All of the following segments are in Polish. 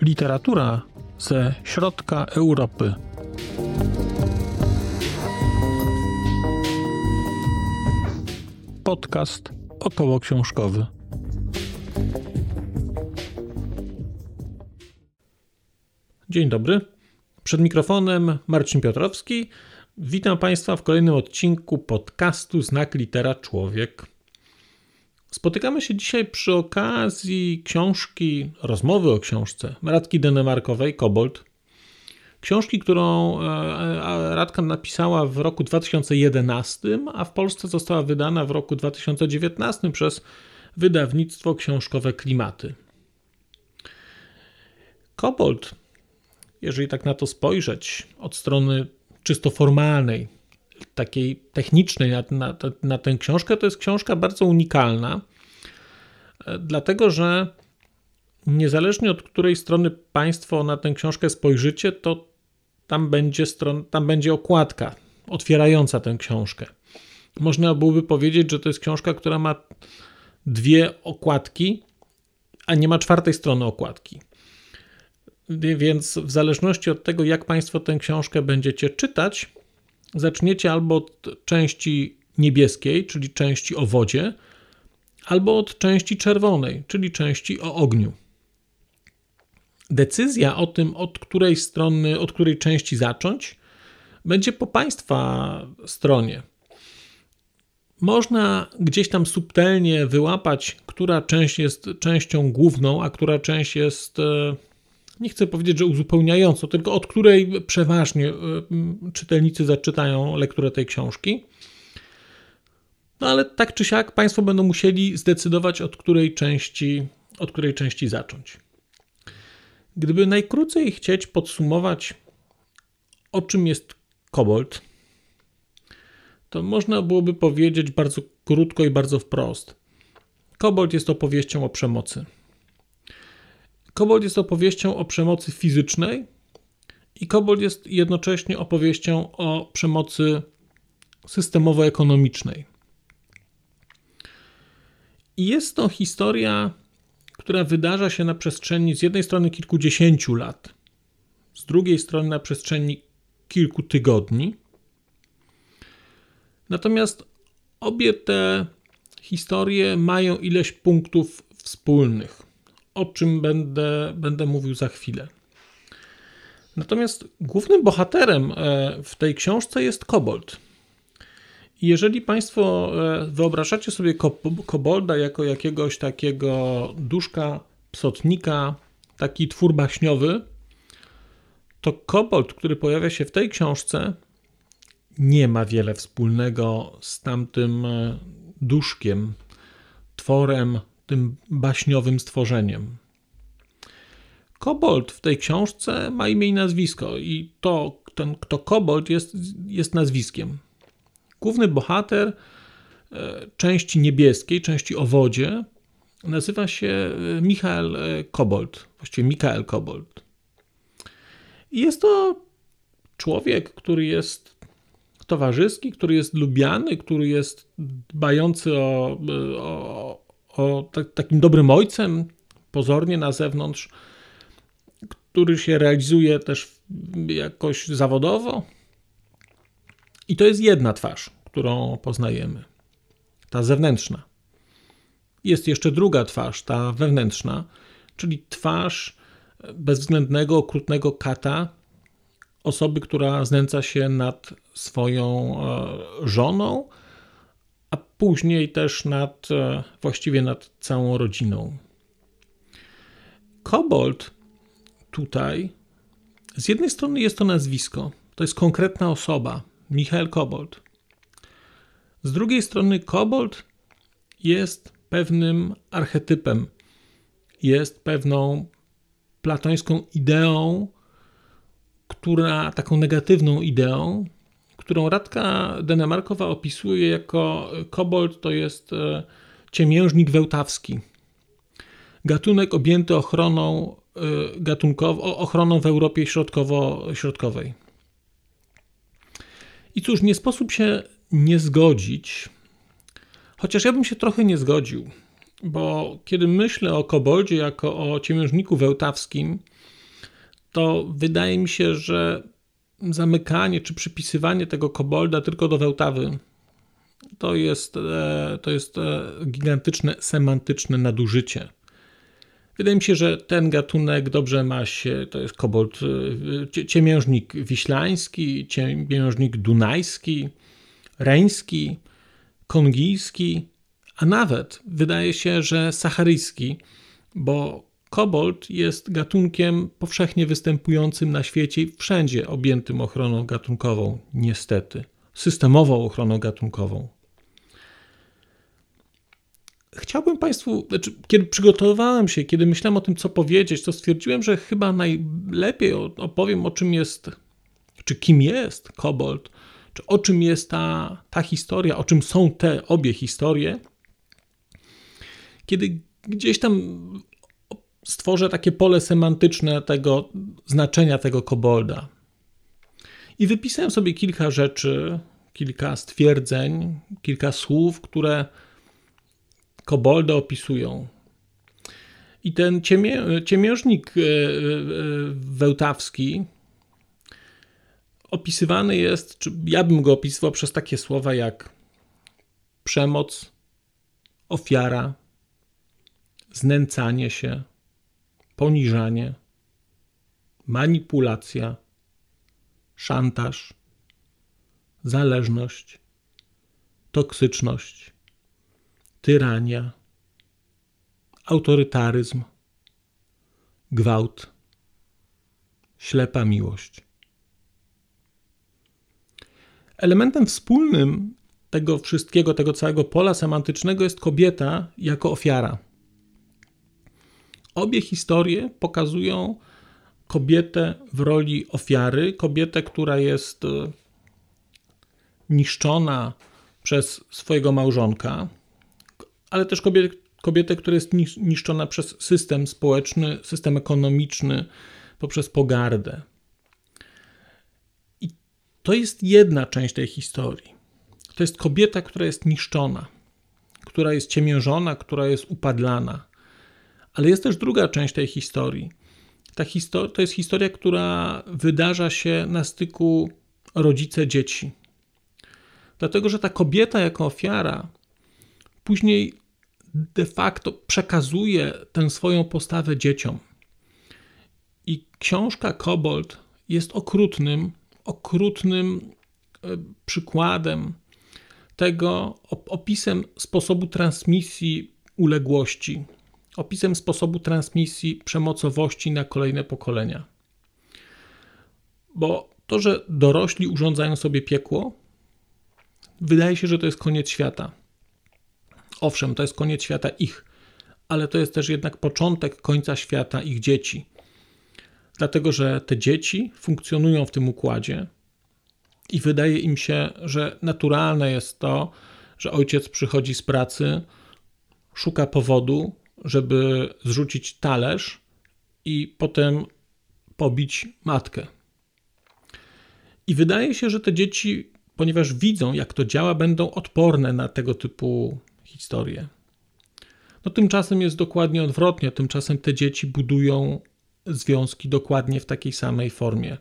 Literatura ze środka Europy. Podcast około książkowy. Dzień dobry. Przed mikrofonem Marcin Piotrowski. Witam Państwa w kolejnym odcinku podcastu Znak Litera Człowiek. Spotykamy się dzisiaj przy okazji książki, rozmowy o książce Radki Denemarkowej Kobold. Książki, którą e, Radka napisała w roku 2011, a w Polsce została wydana w roku 2019 przez wydawnictwo książkowe Klimaty. Kobold, jeżeli tak na to spojrzeć od strony czysto formalnej, takiej technicznej na, na, na tę książkę, to jest książka bardzo unikalna, e, dlatego że niezależnie od której strony Państwo na tę książkę spojrzycie, to tam będzie, stron, tam będzie okładka otwierająca tę książkę. Można byłoby powiedzieć, że to jest książka, która ma dwie okładki, a nie ma czwartej strony okładki. Więc w zależności od tego, jak Państwo tę książkę będziecie czytać, zaczniecie albo od części niebieskiej, czyli części o wodzie, albo od części czerwonej, czyli części o ogniu. Decyzja o tym, od której strony, od której części zacząć, będzie po Państwa stronie. Można gdzieś tam subtelnie wyłapać, która część jest częścią główną, a która część jest e, nie chcę powiedzieć, że uzupełniającą, tylko od której przeważnie y, czytelnicy zaczytają lekturę tej książki. No ale tak czy siak Państwo będą musieli zdecydować, od której części, od której części zacząć. Gdyby najkrócej chcieć podsumować, o czym jest kobold, to można byłoby powiedzieć bardzo krótko i bardzo wprost. Kobold jest opowieścią o przemocy. Kobold jest opowieścią o przemocy fizycznej i Kobold jest jednocześnie opowieścią o przemocy systemowo-ekonomicznej. I jest to historia, która wydarza się na przestrzeni z jednej strony kilkudziesięciu lat, z drugiej strony na przestrzeni kilku tygodni. Natomiast obie te historie mają ileś punktów wspólnych o czym będę, będę mówił za chwilę. Natomiast głównym bohaterem e, w tej książce jest kobold. Jeżeli Państwo e, wyobrażacie sobie kobolda jako jakiegoś takiego duszka, psotnika, taki twór baśniowy, to kobold, który pojawia się w tej książce, nie ma wiele wspólnego z tamtym e, duszkiem, tworem tym baśniowym stworzeniem. Kobold w tej książce ma imię i nazwisko, i to, ten, kto kobold jest, jest nazwiskiem. Główny bohater e, części niebieskiej, części o wodzie, nazywa się e, Michael e, Kobold, właściwie Mikael Kobold. I jest to człowiek, który jest towarzyski, który jest lubiany, który jest dbający o, o, o tak, takim dobrym ojcem, pozornie na zewnątrz, który się realizuje też jakoś zawodowo. I to jest jedna twarz, którą poznajemy, ta zewnętrzna. Jest jeszcze druga twarz, ta wewnętrzna, czyli twarz bezwzględnego, okrutnego kata, osoby, która znęca się nad swoją e, żoną, później też nad, e, właściwie nad całą rodziną. Kobold tutaj, z jednej strony jest to nazwisko, to jest konkretna osoba, Michael Kobold. Z drugiej strony Kobold jest pewnym archetypem, jest pewną platońską ideą, która taką negatywną ideą, którą Radka Denemarkowa opisuje jako kobold, to jest e, ciemiężnik wełtawski. Gatunek objęty ochroną, e, gatunkowo, ochroną w Europie środkowo-środkowej. I cóż, nie sposób się nie zgodzić, chociaż ja bym się trochę nie zgodził, bo kiedy myślę o koboldzie jako o ciemiężniku wełtawskim, to wydaje mi się, że zamykanie czy przypisywanie tego kobolda tylko do wełtawy to jest, e, to jest e, gigantyczne semantyczne nadużycie. Wydaje mi się, że ten gatunek dobrze ma się, to jest kobold, e, ciemiężnik wiślański, ciemiężnik dunajski, reński, kongijski, a nawet wydaje się, że sacharyjski, bo kobold jest gatunkiem powszechnie występującym na świecie i wszędzie objętym ochroną gatunkową, niestety, systemową ochroną gatunkową. Chciałbym Państwu, znaczy, kiedy przygotowywałem się, kiedy myślałem o tym, co powiedzieć, to stwierdziłem, że chyba najlepiej opowiem, o czym jest, czy kim jest kobold, czy o czym jest ta, ta historia, o czym są te obie historie, kiedy gdzieś tam stworzę takie pole semantyczne tego znaczenia tego kobolda. I wypisałem sobie kilka rzeczy, kilka stwierdzeń, kilka słów, które koboldę opisują. I ten ciemie, ciemiężnik e, e, wełtawski opisywany jest, czy ja bym go opisywał przez takie słowa jak przemoc, ofiara, znęcanie się, poniżanie, manipulacja, szantaż, zależność, toksyczność, tyrania, autorytaryzm, gwałt, ślepa miłość. Elementem wspólnym tego wszystkiego, tego całego pola semantycznego jest kobieta jako ofiara. Obie historie pokazują kobietę w roli ofiary, kobietę, która jest e, niszczona przez swojego małżonka, ale też kobietę, kobietę, która jest niszczona przez system społeczny, system ekonomiczny, poprzez pogardę. I to jest jedna część tej historii. To jest kobieta, która jest niszczona, która jest ciemiężona, która jest upadlana. Ale jest też druga część tej historii. Ta histor- to jest historia, która wydarza się na styku rodzice-dzieci. Dlatego, że ta kobieta jako ofiara później de facto przekazuje tę swoją postawę dzieciom. I książka Kobold jest okrutnym, okrutnym e, przykładem tego, opisem sposobu transmisji uległości, opisem sposobu transmisji przemocowości na kolejne pokolenia. Bo to, że dorośli urządzają sobie piekło, wydaje się, że to jest koniec świata. Owszem, to jest koniec świata ich, ale to jest też jednak początek końca świata ich dzieci. Dlatego, że te dzieci funkcjonują w tym układzie i wydaje im się, że naturalne jest to, że ojciec przychodzi z pracy, szuka powodu, żeby zrzucić talerz i potem pobić matkę. I wydaje się, że te dzieci, ponieważ widzą, jak to działa, będą odporne na tego typu historię. No tymczasem jest dokładnie odwrotnie. Tymczasem te dzieci budują związki dokładnie w takiej samej formie.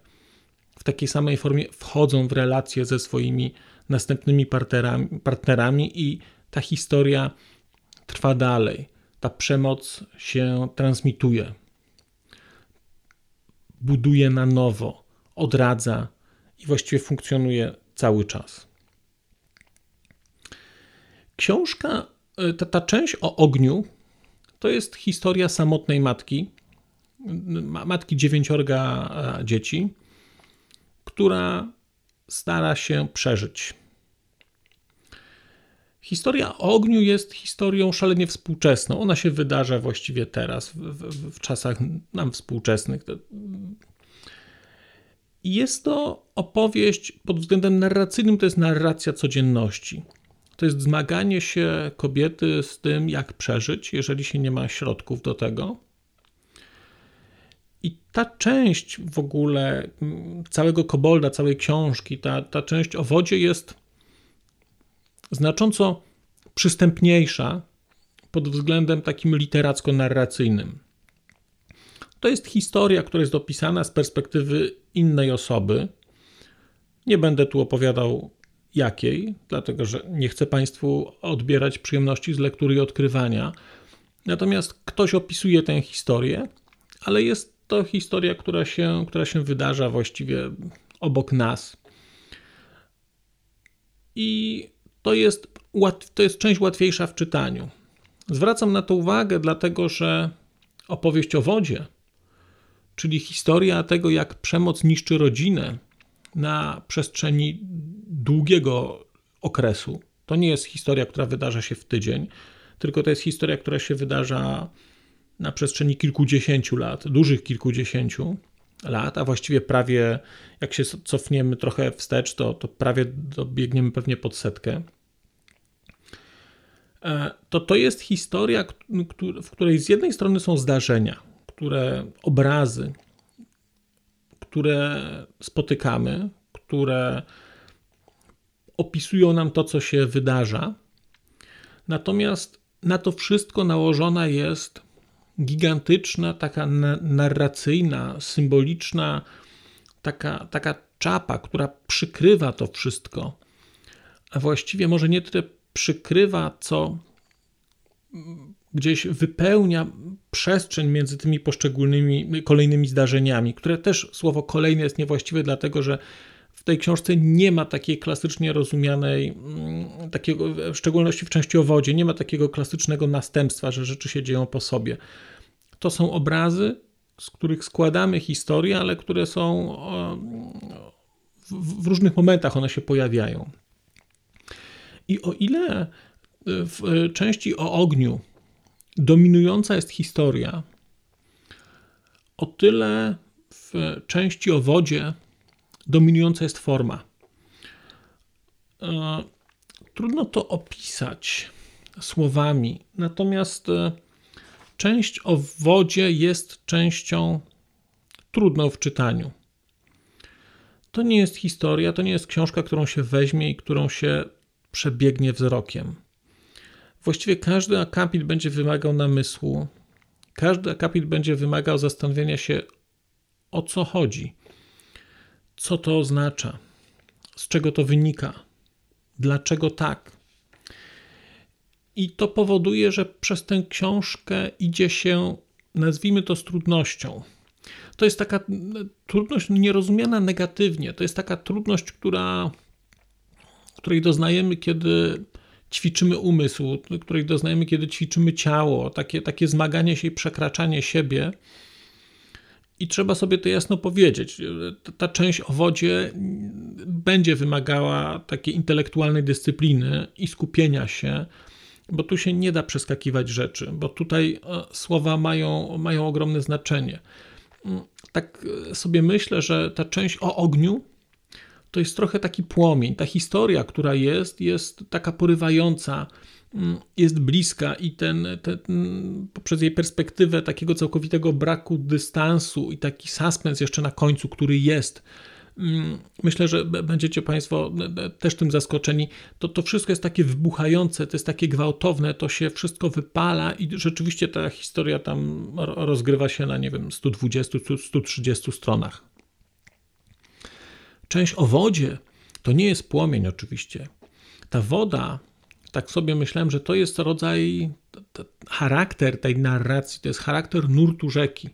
W takiej samej formie wchodzą w relacje ze swoimi następnymi partnerami, partnerami i ta historia trwa dalej. Ta przemoc się transmituje. Buduje na nowo, odradza i właściwie funkcjonuje cały czas. Książka, e, ta, ta część o ogniu, to jest historia samotnej matki, matki dziewięciorga e, dzieci, która stara się przeżyć. Historia o ogniu jest historią szalenie współczesną. Ona się wydarza właściwie teraz, w, w, w czasach nam współczesnych. Jest to opowieść pod względem narracyjnym, to jest narracja codzienności. To jest zmaganie się kobiety z tym, jak przeżyć, jeżeli się nie ma środków do tego. I ta część w ogóle mm, całego kobolda, całej książki, ta, ta część o wodzie jest znacząco przystępniejsza pod względem takim literacko-narracyjnym. To jest historia, która jest opisana z perspektywy innej osoby. Nie będę tu opowiadał jakiej, dlatego że nie chcę Państwu odbierać przyjemności z lektury i odkrywania. Natomiast ktoś opisuje tę historię, ale jest to historia, która się, która się wydarza właściwie obok nas. I to jest, to jest część łatwiejsza w czytaniu. Zwracam na to uwagę, dlatego że opowieść o wodzie, czyli historia tego, jak przemoc niszczy rodzinę na przestrzeni długiego okresu. To nie jest historia, która wydarza się w tydzień, tylko to jest historia, która się wydarza na przestrzeni kilkudziesięciu lat, dużych kilkudziesięciu lat, a właściwie prawie, jak się cofniemy trochę wstecz, to, to prawie dobiegniemy pewnie pod setkę. E, to to jest historia, w której z jednej strony są zdarzenia, które obrazy, które spotykamy, które opisują nam to, co się wydarza. Natomiast na to wszystko nałożona jest gigantyczna, taka narracyjna, symboliczna, taka, taka czapa, która przykrywa to wszystko. A właściwie może nie tyle przykrywa, co gdzieś wypełnia przestrzeń między tymi poszczególnymi kolejnymi zdarzeniami, które też słowo kolejne jest niewłaściwe, dlatego że w tej książce nie ma takiej klasycznie rozumianej, mm, takiego, w szczególności w części o wodzie, nie ma takiego klasycznego następstwa, że rzeczy się dzieją po sobie. To są obrazy, z których składamy historię, ale które są w, w różnych momentach one się pojawiają. I o ile w części o ogniu dominująca jest historia, o tyle w części o wodzie dominująca jest forma. E, trudno to opisać słowami, natomiast e, część o wodzie jest częścią trudną w czytaniu. To nie jest historia, to nie jest książka, którą się weźmie i którą się przebiegnie wzrokiem. Właściwie każdy akapit będzie wymagał namysłu, każdy akapit będzie wymagał zastanowienia się, o co chodzi, co to oznacza, z czego to wynika, dlaczego tak. I to powoduje, że przez tę książkę idzie się, nazwijmy to, z trudnością. To jest taka trudność nierozumiana negatywnie. To jest taka trudność, która, której doznajemy, kiedy ćwiczymy umysł, której doznajemy, kiedy ćwiczymy ciało, takie, takie zmaganie się i przekraczanie siebie. I trzeba sobie to jasno powiedzieć. Ta część o wodzie będzie wymagała takiej intelektualnej dyscypliny i skupienia się, bo tu się nie da przeskakiwać rzeczy, bo tutaj e, słowa mają, mają ogromne znaczenie. Mm, tak e, sobie myślę, że ta część o ogniu to jest trochę taki płomień. Ta historia, która jest, jest taka porywająca, mm, jest bliska i ten, ten, poprzez jej perspektywę takiego całkowitego braku dystansu i taki suspens jeszcze na końcu, który jest. Mm, myślę, że będziecie Państwo też tym zaskoczeni. To, to wszystko jest takie wybuchające, to jest takie gwałtowne, to się wszystko wypala i rzeczywiście ta historia tam rozgrywa się na, nie wiem, 120-130 stronach. Część o wodzie to nie jest płomień, oczywiście. Ta woda, tak sobie myślałem, że to jest rodzaj, charakter tej narracji, to jest charakter nurtu rzeki,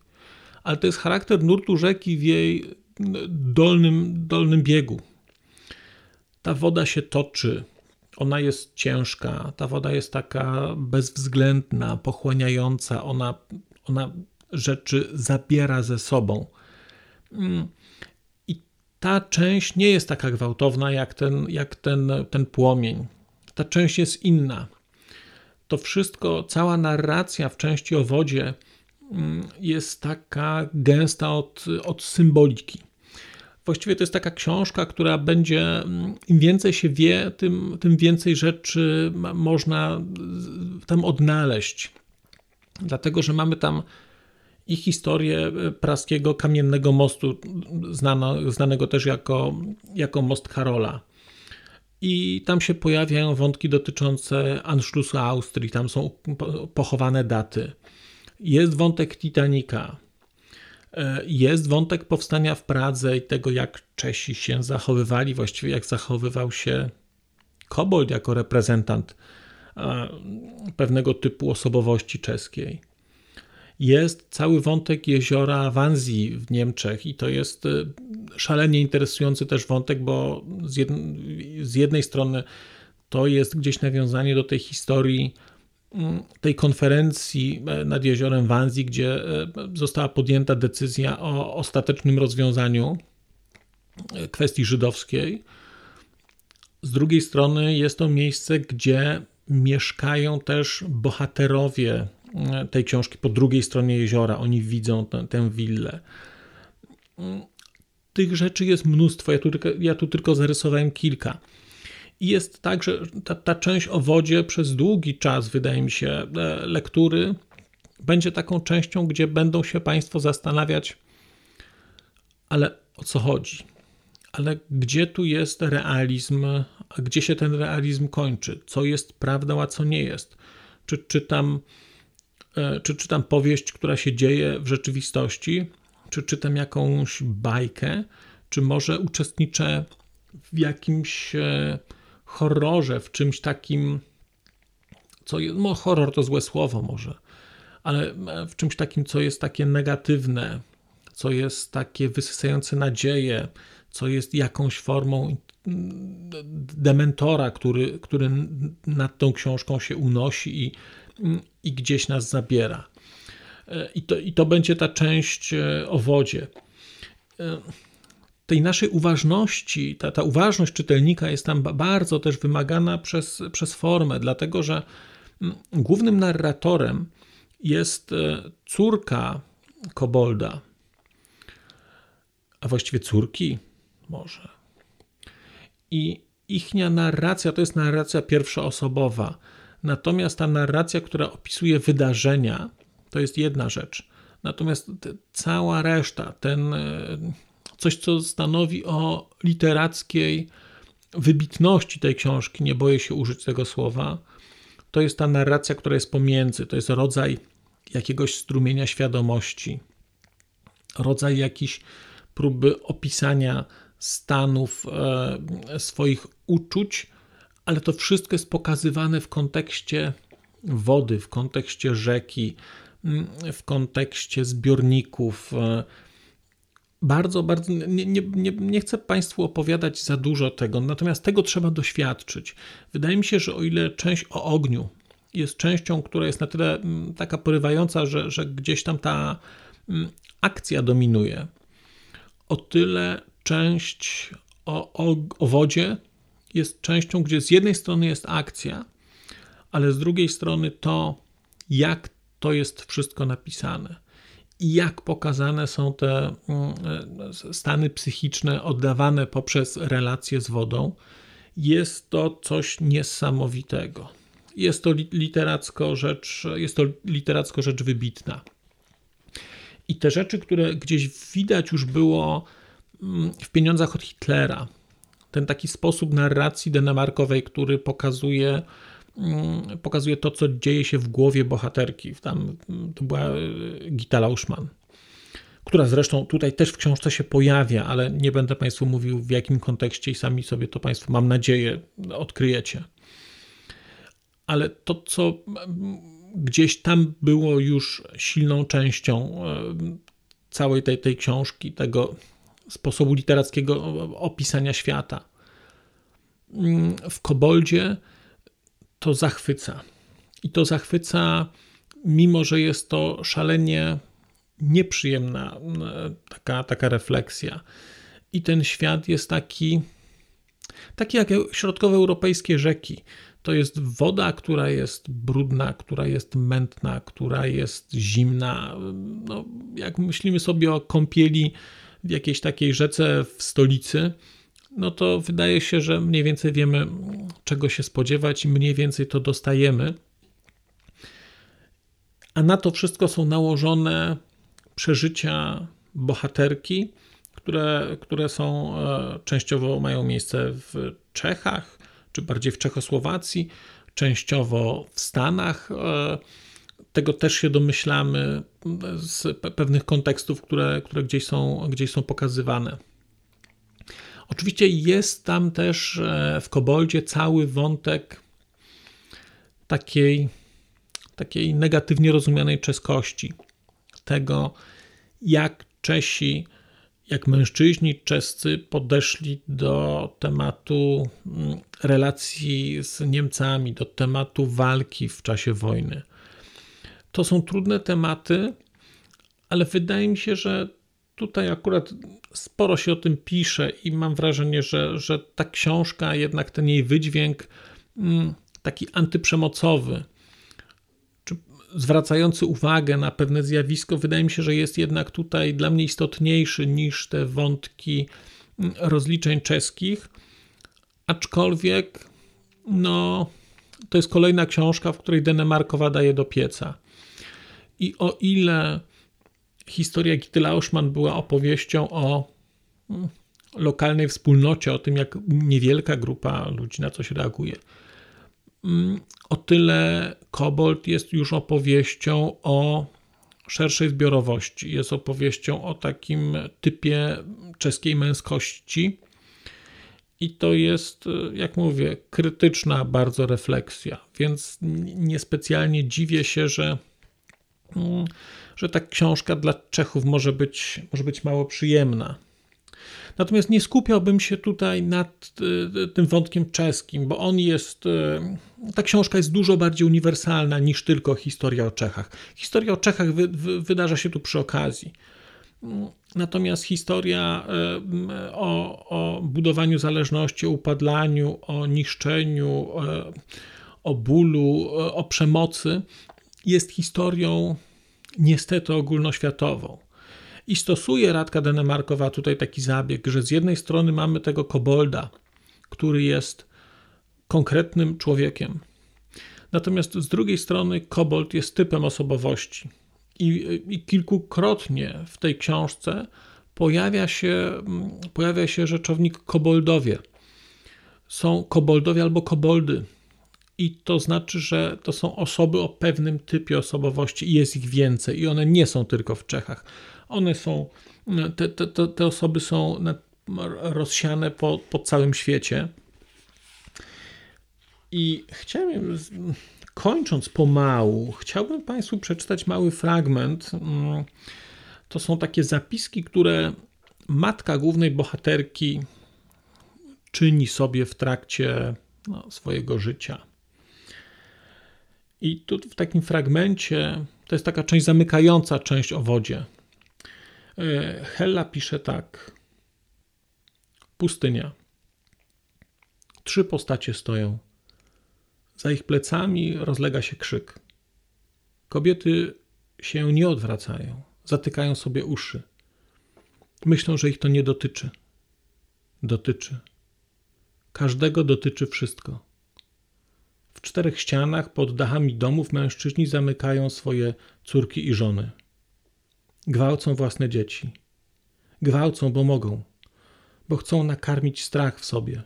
ale to jest charakter nurtu rzeki w jej dolnym, dolnym biegu. Ta woda się toczy, ona jest ciężka, ta woda jest taka bezwzględna, pochłaniająca, ona, ona rzeczy zabiera ze sobą. Ta część nie jest taka gwałtowna jak ten, jak ten, ten płomień. Ta część jest inna. To wszystko, cała narracja w części o wodzie mm, jest taka gęsta od, od symboliki. Właściwie to jest taka książka, która będzie, mm, im więcej się wie, tym, tym więcej rzeczy można tam odnaleźć. Dlatego, że mamy tam i historię praskiego kamiennego mostu, znano, znanego też jako, jako most Karola. I tam się pojawiają wątki dotyczące Anschlussu Austrii, tam są pochowane daty. Jest wątek Titanica, e, jest wątek powstania w Pradze i tego, jak Czesi się zachowywali, właściwie jak zachowywał się Kobold jako reprezentant e, pewnego typu osobowości czeskiej. Jest cały wątek jeziora Wannsee w Niemczech i to jest e, szalenie interesujący też wątek, bo z, jed z jednej strony to jest gdzieś nawiązanie do tej historii mm, tej konferencji e, nad jeziorem Wannsee, gdzie została podjęta decyzja o ostatecznym rozwiązaniu kwestii żydowskiej. Z drugiej strony jest to miejsce, gdzie mieszkają też bohaterowie e, tej książki po drugiej stronie jeziora. Oni widzą tę, willę. Tych rzeczy jest mnóstwo, ja tu, tylko, ja tu tylko zarysowałem kilka. I jest tak, że ta, ta część o wodzie przez długi czas, wydaje mi się, e, lektury będzie taką częścią, gdzie będą się Państwo zastanawiać, ale o co chodzi? ale gdzie tu jest realizm, a gdzie się ten realizm kończy? Co jest prawdą, a co nie jest? Czy czytam, czy czytam powieść, która się dzieje w rzeczywistości? Czy czytam jakąś bajkę? Czy może uczestniczę w jakimś e, horrorze, w czymś takim, co no horror to złe słowo może, ale e, w czymś takim, co jest takie negatywne, co jest takie wysysające nadzieję, co jest jakąś formą dementora, który, który nad tą książką się unosi i, i gdzieś nas zabiera. I to, I to będzie ta część e, o wodzie. E, tej naszej uważności, ta, ta uważność czytelnika jest tam bardzo też wymagana przez, przez formę, dlatego że głównym narratorem jest e, córka Kobolda, a właściwie córki, może. I ichnia narracja to jest narracja pierwszoosobowa. Natomiast ta narracja, która opisuje wydarzenia, to jest jedna rzecz. Natomiast cała reszta, ten e, coś, co stanowi o literackiej wybitności tej książki, nie boję się użyć tego słowa, to jest ta narracja, która jest pomiędzy. To jest rodzaj jakiegoś strumienia świadomości, rodzaj jakiejś próby opisania stanów e, swoich uczuć, ale to wszystko jest pokazywane w kontekście wody, w kontekście rzeki, w kontekście zbiorników. E, bardzo, bardzo nie, nie, nie, nie, chcę Państwu opowiadać za dużo tego, natomiast tego trzeba doświadczyć. Wydaje mi się, że o ile część o ogniu jest częścią, która jest na tyle taka porywająca, że, że gdzieś tam ta akcja dominuje, o tyle część o, o, o wodzie jest częścią, gdzie z jednej strony jest akcja, ale z drugiej strony to, jak to jest wszystko napisane i jak pokazane są te mm, stany psychiczne oddawane poprzez relacje z wodą, jest to coś niesamowitego. Jest to literacko rzecz, jest to literacko rzecz wybitna. I te rzeczy, które gdzieś widać już było w pieniądzach od Hitlera. Ten taki sposób narracji denemarkowej, który pokazuje, mm, pokazuje to, co dzieje się w głowie bohaterki. Tam to była e, Gita Lauschmann, która zresztą tutaj też w książce się pojawia, ale nie będę Państwu mówił w jakim kontekście i sami sobie to Państwo, mam nadzieję, odkryjecie. Ale to, co gdzieś tam było już silną częścią e, całej tej, tej książki, tego sposobu literackiego opisania świata. Mm, w Koboldzie to zachwyca. I to zachwyca, mimo że jest to szalenie nieprzyjemna taka, taka refleksja. I ten świat jest taki, taki jak środkowoeuropejskie rzeki. To jest woda, która jest brudna, która jest mętna, która jest zimna. No, jak myślimy sobie o kąpieli w jakiejś takiej rzece w stolicy, no to wydaje się, że mniej więcej wiemy, czego się spodziewać i mniej więcej to dostajemy. A na to wszystko są nałożone przeżycia bohaterki, które, które są e, częściowo mają miejsce w Czechach, czy bardziej w Czechosłowacji, częściowo w Stanach. Tego też się domyślamy z pewnych kontekstów, które, które gdzieś, są, gdzieś są pokazywane. Oczywiście jest tam też e, w Koboldzie cały wątek takiej, takiej negatywnie rozumianej czeskości. Tego, jak Czesi, jak mężczyźni czescy podeszli do tematu mm, relacji z Niemcami, do tematu walki w czasie wojny. To są trudne tematy, ale wydaje mi się, że tutaj akurat sporo się o tym pisze i mam wrażenie, że, że ta książka, jednak ten jej wydźwięk mm, taki antyprzemocowy, czy zwracający uwagę na pewne zjawisko, wydaje mi się, że jest jednak tutaj dla mnie istotniejszy niż te wątki mm, rozliczeń czeskich. Aczkolwiek, no, to jest kolejna książka, w której Denemarkowa daje do pieca. I o ile historia Gity Lauschman była opowieścią o mm, lokalnej wspólnocie, o tym, jak niewielka grupa ludzi na coś reaguje, mm, o tyle Kobold jest już opowieścią o szerszej zbiorowości. Jest opowieścią o takim typie czeskiej męskości. I to jest, jak mówię, krytyczna bardzo refleksja, więc niespecjalnie dziwię się, że że ta książka dla Czechów może być, może być mało przyjemna. Natomiast nie skupiałbym się tutaj nad y, tym wątkiem czeskim, bo on jest. Y, ta książka jest dużo bardziej uniwersalna niż tylko historia o Czechach. Historia o Czechach wy, wy, wydarza się tu przy okazji. Mm, natomiast historia o, o budowaniu zależności, o upadlaniu, o niszczeniu, o bólu, o przemocy jest historią niestety ogólnoświatową. I stosuje Radka Denemarkowa tutaj taki zabieg, że z jednej strony mamy tego kobolda, który jest konkretnym człowiekiem, natomiast z drugiej strony kobold jest typem osobowości. I, I, kilkukrotnie w tej książce pojawia się, pojawia się rzeczownik koboldowie. Są koboldowie albo koboldy, i to znaczy, że to są osoby o pewnym typie osobowości i jest ich więcej i one nie są tylko w Czechach. One są, te, te, te osoby są rozsiane po, po całym świecie. I chciałem, kończąc pomału, chciałbym Państwu przeczytać mały fragment. Mm, to są takie zapiski, które matka głównej bohaterki czyni sobie w trakcie no, swojego życia. I tu w takim fragmencie, to jest taka część zamykająca część o wodzie. E, Hella pisze tak. Pustynia. Trzy postacie stoją. Za ich plecami rozlega się krzyk. Kobiety się nie odwracają, zatykają sobie uszy. Myślą, że ich to nie dotyczy. Dotyczy. Każdego dotyczy wszystko czterech ścianach pod dachami domów mężczyźni zamykają swoje córki i żony. Gwałcą własne dzieci. Gwałcą, bo mogą, bo chcą nakarmić strach w sobie.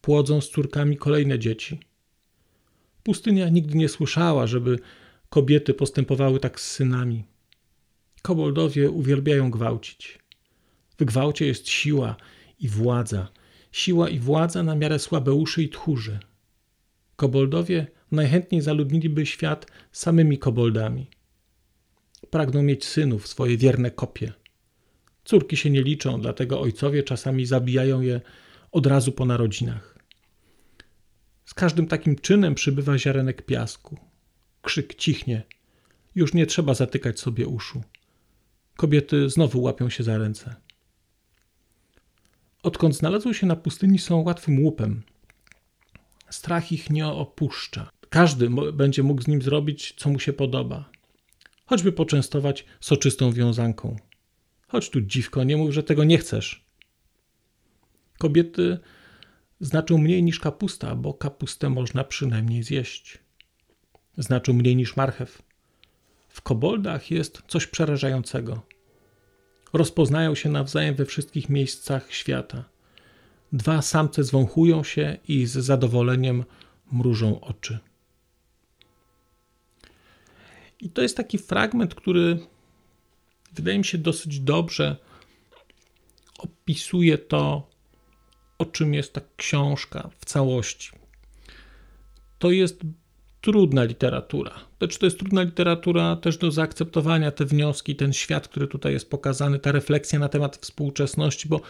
Płodzą z córkami kolejne dzieci. Pustynia nigdy nie słyszała, żeby kobiety postępowały tak z synami. Koboldowie uwielbiają gwałcić. W gwałcie jest siła i władza. Siła i władza na miarę słabeuszy i tchórzy. Koboldowie najchętniej zaludniliby świat samymi koboldami. Pragną mieć synów, swoje wierne kopie. Córki się nie liczą, dlatego ojcowie czasami zabijają je od razu po narodzinach. Z każdym takim czynem przybywa ziarenek piasku. Krzyk cichnie. Już nie trzeba zatykać sobie uszu. Kobiety znowu łapią się za ręce. Odkąd znalazły się na pustyni, są łatwym łupem, strach ich nie opuszcza. Każdy będzie mógł z nim zrobić, co mu się podoba. Choćby poczęstować soczystą wiązanką. Chodź tu, dziwko, nie mów, że tego nie chcesz. Kobiety znaczą mniej niż kapusta, bo kapustę można przynajmniej zjeść. Znaczą mniej niż marchew. W koboldach jest coś przerażającego. Rozpoznają się nawzajem we wszystkich miejscach świata. Dwa samce zwąchują się i z zadowoleniem mrużą oczy. I to jest taki fragment, który wydaje mi się dosyć dobrze opisuje to, o czym jest ta książka w całości. To jest trudna literatura. Znaczy, to jest trudna literatura też do zaakceptowania, te wnioski, ten świat, który tutaj jest pokazany, ta refleksja na temat współczesności, bo,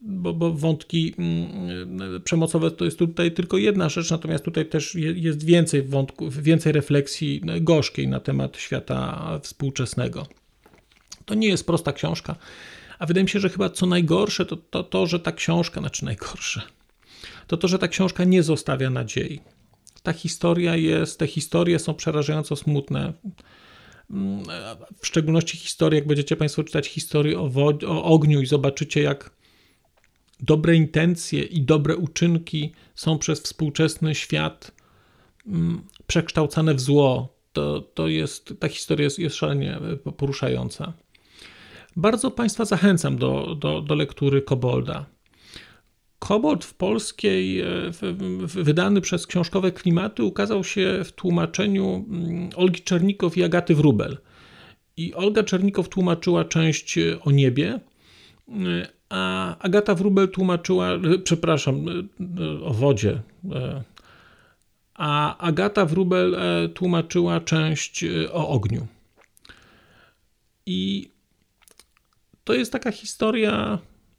bo, bo wątki mm, przemocowe to jest tutaj tylko jedna rzecz, natomiast tutaj też jest więcej wątków, więcej refleksji gorzkiej na temat świata współczesnego. To nie jest prosta książka, a wydaje mi się, że chyba co najgorsze to to, to że ta książka, znaczy najgorsze, to to, że ta książka nie zostawia nadziei ta historia jest, te historie są przerażająco smutne. W szczególności historie, jak będziecie Państwo czytać historię o, o ogniu i zobaczycie, jak dobre intencje i dobre uczynki są przez współczesny świat mm, przekształcane w zło. To, to jest, ta historia jest, jest szalenie poruszająca. Bardzo Państwa zachęcam do, do, do lektury Kobolda. Kobold w polskiej, e, wydany przez książkowe klimaty, ukazał się w tłumaczeniu mm, Olgi Czernikow i Agaty Wrubel. I Olga Czernikow tłumaczyła część e, o niebie, e, a Agata Wrubel tłumaczyła, przepraszam, o wodzie. A Agata Wrubel tłumaczyła część o ogniu. I to jest taka historia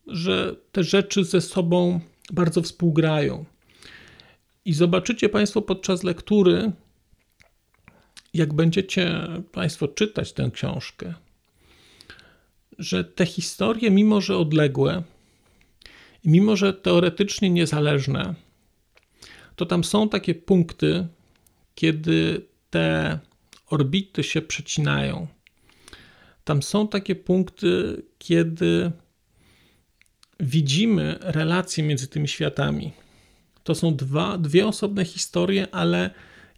że te rzeczy ze sobą bardzo współgrają. I zobaczycie Państwo podczas lektury, jak będziecie Państwo czytać tę książkę, że te historie, mimo że odległe, mimo że teoretycznie niezależne, to tam są takie punkty, kiedy te orbity się przecinają. Tam są takie punkty, kiedy widzimy relacje między tymi światami. To są dwa, dwie osobne historie, ale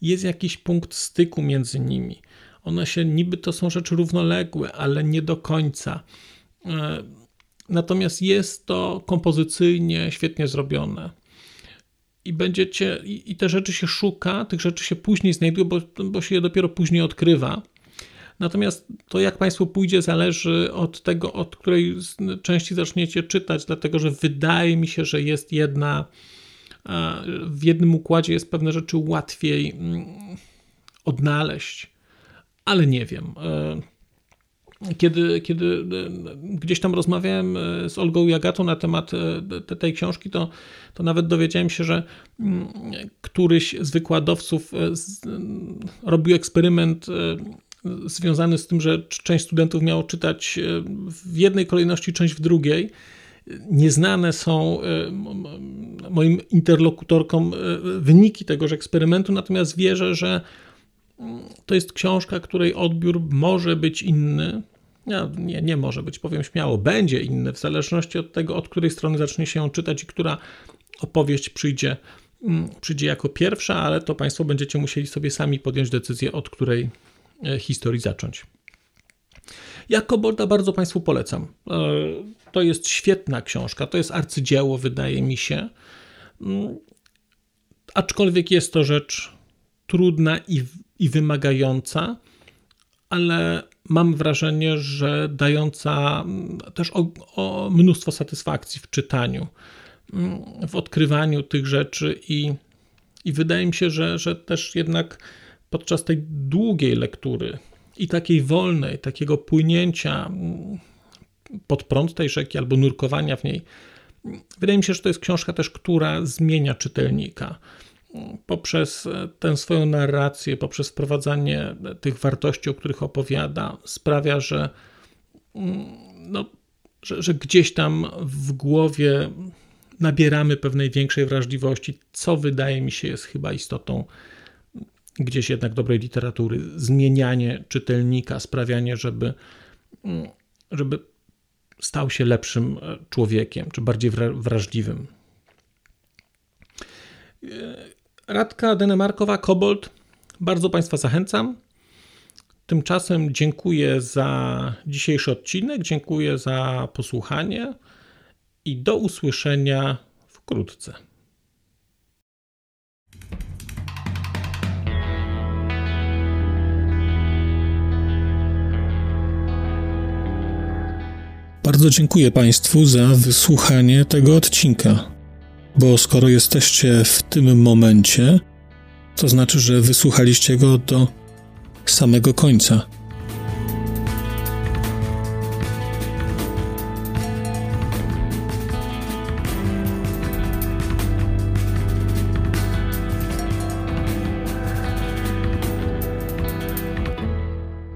jest jakiś punkt styku między nimi. One się niby to są rzeczy równoległe, ale nie do końca. E, natomiast jest to kompozycyjnie świetnie zrobione. I będziecie, i te rzeczy się szuka, tych rzeczy się później znajduje, bo, bo się je dopiero później odkrywa. Natomiast to, jak Państwu pójdzie, zależy od tego, od której części zaczniecie czytać, dlatego że wydaje mi się, że jest jedna, w jednym układzie jest pewne rzeczy łatwiej mm, odnaleźć, ale nie wiem. E, kiedy, kiedy e, gdzieś tam rozmawiałem e, z Olgą Jagatą na temat tej książki, to, to nawet dowiedziałem się, że mm, któryś z wykładowców robił eksperyment związany z tym, że część studentów miało czytać w jednej kolejności, część w drugiej. Nieznane są moim interlokutorkom wyniki tegoż eksperymentu, natomiast wierzę, że to jest książka, której odbiór może być inny. Nie, nie może być, powiem śmiało, będzie inny, w zależności od tego, od której strony zacznie się ją czytać i która opowieść przyjdzie, mm, przyjdzie jako pierwsza, ale to Państwo będziecie musieli sobie sami podjąć decyzję, od której E, historii zacząć. Ja Kobolda bardzo Państwu polecam. E, to jest świetna książka, to jest arcydzieło, wydaje mi się. Mm, aczkolwiek jest to rzecz trudna i, i wymagająca, ale mam wrażenie, że dająca mm, też o, o mnóstwo satysfakcji w czytaniu, mm, w odkrywaniu tych rzeczy i, i wydaje mi się, że, że też jednak podczas tej długiej lektury i takiej wolnej, takiego płynięcia mm, pod prąd tej rzeki albo nurkowania w niej, wydaje mi się, że to jest książka też, która zmienia czytelnika poprzez tę swoją narrację, poprzez wprowadzanie tych wartości, o których opowiada, sprawia, że, mm, no, że, że, gdzieś tam w głowie nabieramy pewnej większej wrażliwości, co wydaje mi się jest chyba istotą gdzieś jednak dobrej literatury, zmienianie czytelnika, sprawianie, żeby, mm, żeby stał się lepszym e, człowiekiem, czy bardziej wrażliwym. Radka Denemarkowa, Kobold, bardzo Państwa zachęcam. Tymczasem dziękuję za dzisiejszy odcinek, dziękuję za posłuchanie i do usłyszenia wkrótce. Bardzo dziękuję Państwu za wysłuchanie tego odcinka, bo skoro jesteście w tym momencie, to znaczy, że wysłuchaliście go do samego końca.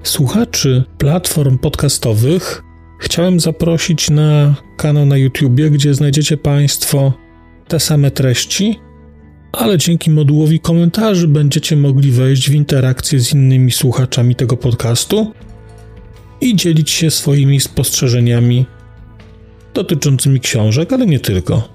Słuchaczy platform podcastowych chciałem zaprosić na kanał na YouTube, gdzie znajdziecie Państwo te same treści, ale dzięki modułowi komentarzy będziecie mogli wejść w interakcję z innymi słuchaczami tego podcastu i dzielić się swoimi spostrzeżeniami dotyczącymi książek, ale nie tylko.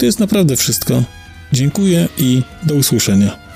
To jest naprawdę wszystko. Dziękuję i do usłyszenia.